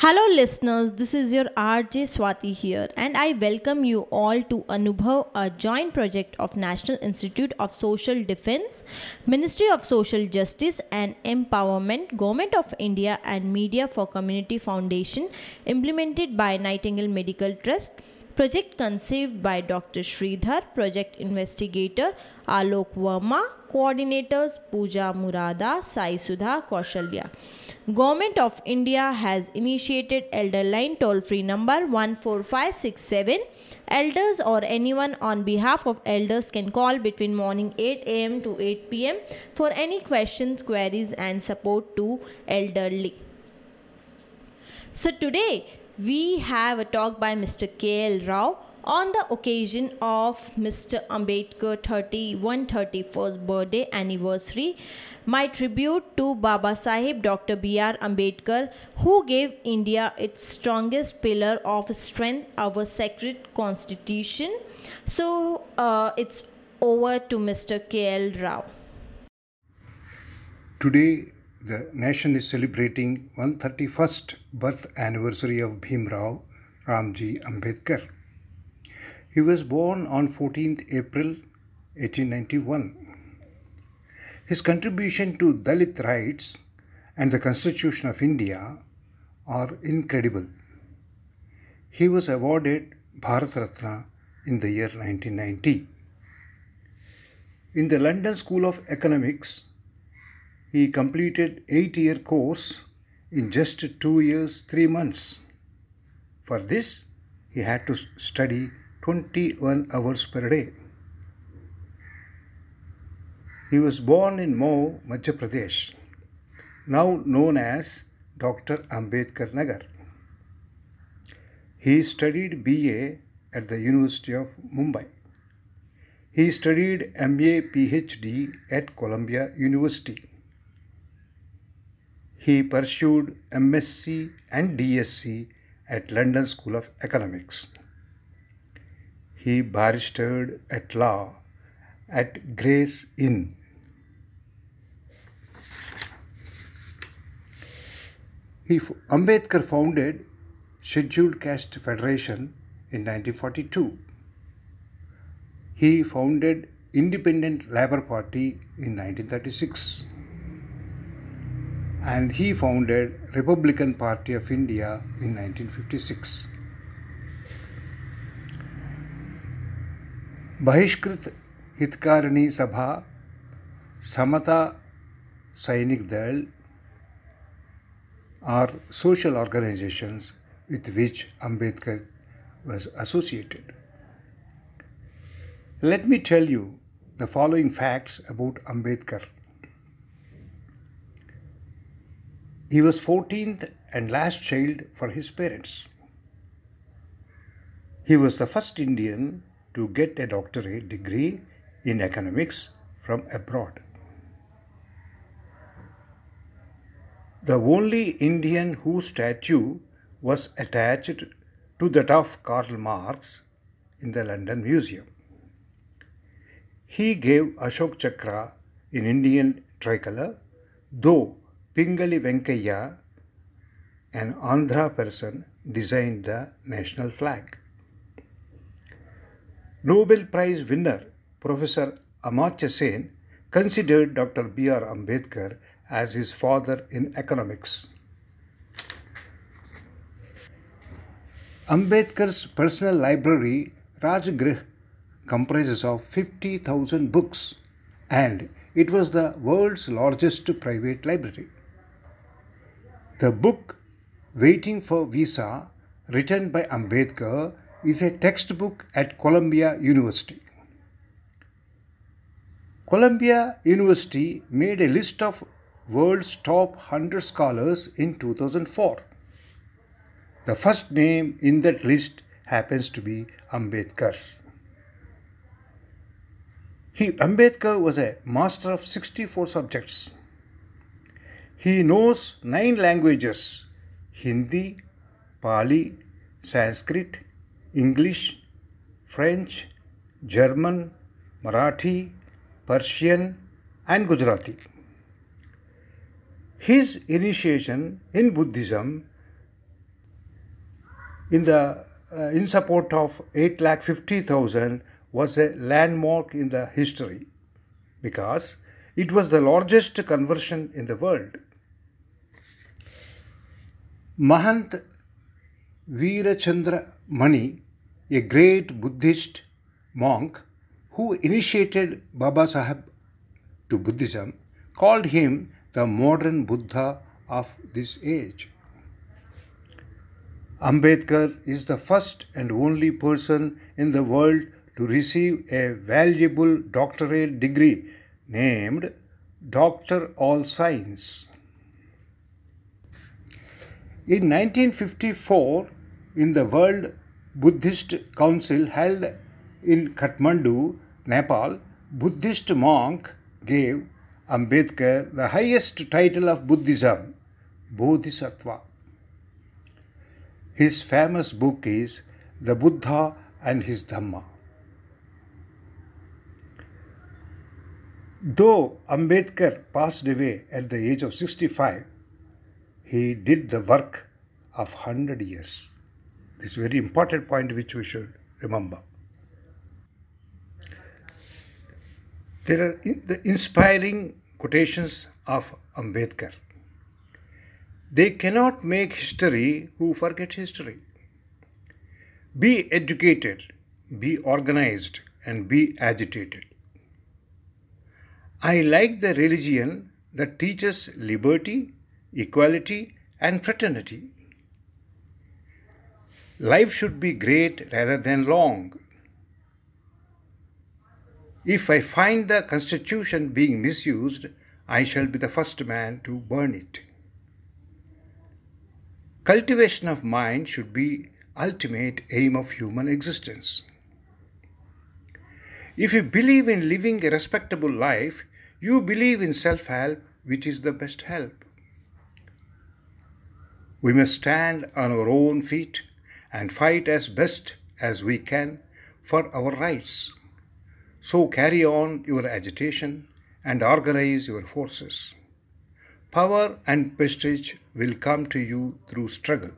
Hello, listeners. This is your RJ Swati here, and I welcome you all to Anubhav, a joint project of National Institute of Social Defense, Ministry of Social Justice and Empowerment, Government of India, and Media for Community Foundation, implemented by Nightingale Medical Trust. Project conceived by Dr. Sridhar, project investigator Alok Verma, coordinators Pooja Murada, Sai Sudha Kaushalya. Government of India has initiated Elder Line toll free number 14567. Elders or anyone on behalf of elders can call between morning 8 am to 8 pm for any questions, queries, and support to elderly. So today we have a talk by Mr. K.L. Rao on the occasion of Mr. Ambedkar 3131st birthday anniversary. My tribute to Baba Sahib Dr. B.R. Ambedkar, who gave India its strongest pillar of strength, our sacred constitution. So uh, it's over to Mr. K.L. Rao. Today, the nation is celebrating 131st birth anniversary of Bhimrao Ramji Ambedkar. He was born on 14th April 1891. His contribution to Dalit rights and the Constitution of India are incredible. He was awarded Bharat Ratna in the year 1990. In the London School of Economics, he completed 8-year course in just 2 years 3 months. For this, he had to study 21 hours per day. He was born in Mhow, Madhya Pradesh, now known as Dr. Ambedkar Nagar. He studied BA at the University of Mumbai. He studied MA PhD at Columbia University. He pursued MSc and DSc at London School of Economics. He barristered at law at Gray's Inn. He, Ambedkar founded Scheduled Caste Federation in 1942. He founded Independent Labour Party in 1936 and he founded Republican Party of India in 1956. बहिष्कृत हितकारिणी सभा समता सैनिक दल are social organizations with which Ambedkar was associated. Let me tell you the following facts about Ambedkar. He was 14th and last child for his parents. He was the first Indian to get a doctorate degree in economics from abroad. The only Indian whose statue was attached to that of Karl Marx in the London Museum. He gave Ashok Chakra in Indian tricolor, though Pingali Venkayya, an Andhra person, designed the national flag. Nobel Prize winner Professor Amartya Sen considered Dr. B.R. Ambedkar as his father in economics. Ambedkar's personal library, Rajgrih, comprises of 50,000 books and it was the world's largest private library. The book Waiting for Visa, written by Ambedkar, is a textbook at Columbia University. Columbia University made a list of world's top 100 scholars in 2004. The first name in that list happens to be Ambedkar's. He, Ambedkar was a master of 64 subjects. He knows nine languages Hindi, Pali, Sanskrit, English, French, German, Marathi, Persian, and Gujarati. His initiation in Buddhism in the uh, in support of 8,50,000 was a landmark in the history because it was the largest conversion in the world. Mahant Veerachandra Mani, a great Buddhist monk who initiated Baba Sahib to Buddhism, called him the modern Buddha of this age. Ambedkar is the first and only person in the world to receive a valuable doctoral degree named Doctor All Science. In 1954, in the World Buddhist Council held in Kathmandu, Nepal, Buddhist monk gave Ambedkar the highest title of Buddhism, Bodhisattva. His famous book is The Buddha and His Dhamma. Though Ambedkar passed away at the age of 65, he did the work of 100 years. This is a very important point which we should remember. There are the inspiring quotations of Ambedkar. They cannot make history who forget history. Be educated, be organized, and be agitated. I like the religion that teaches liberty, equality, and fraternity. Life should be great rather than long. If I find the Constitution being misused, I shall be the first man to burn it. Cultivation of mind should be ultimate aim of human existence. If you believe in living a respectable life, you believe in self help, which is the best help. We must stand on our own feet and fight as best as we can for our rights. So carry on your agitation and organize your forces. Power and prestige will come to you through struggle.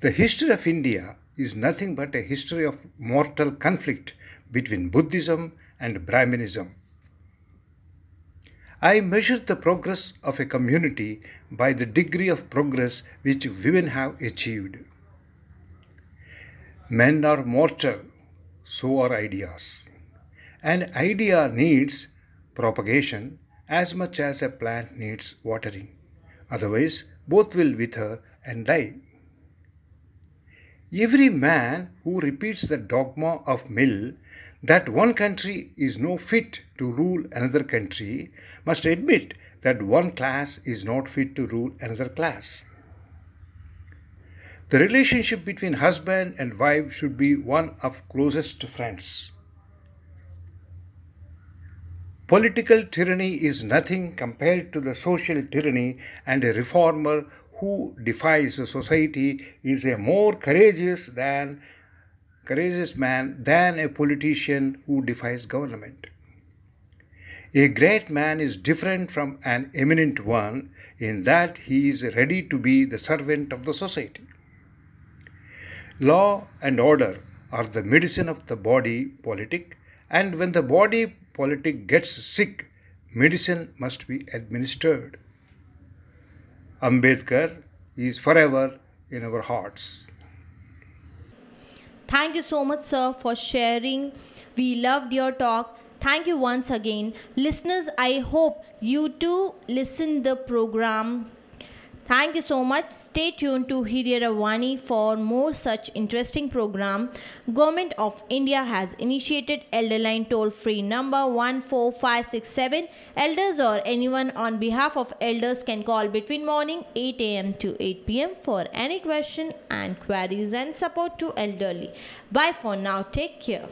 The history of India is nothing but a history of mortal conflict between Buddhism and Brahminism. I measure the progress of a community by the degree of progress which women have achieved. Men are mortal, so are ideas. An idea needs propagation as much as a plant needs watering. Otherwise, both will wither and die. Every man who repeats the dogma of Mill that one country is no fit to rule another country must admit that one class is not fit to rule another class. The relationship between husband and wife should be one of closest friends. Political tyranny is nothing compared to the social tyranny, and a reformer who defies society is a more courageous than courageous man than a politician who defies government. A great man is different from an eminent one in that he is ready to be the servant of the society. Law and order are the medicine of the body politic, and when the body politic gets sick, medicine must be administered. Ambedkar is forever in our hearts. Thank you so much, sir, for sharing. We loved your talk. Thank you once again. Listeners, I hope you too listen the program Thank you so much. Stay tuned to Hiriyaravani for more such interesting program. Government of India has initiated Elderline toll-free number 14567. Elders or anyone on behalf of elders can call between morning 8 a.m. to 8 p.m. for any question and queries and support to elderly. Bye for now. Take care.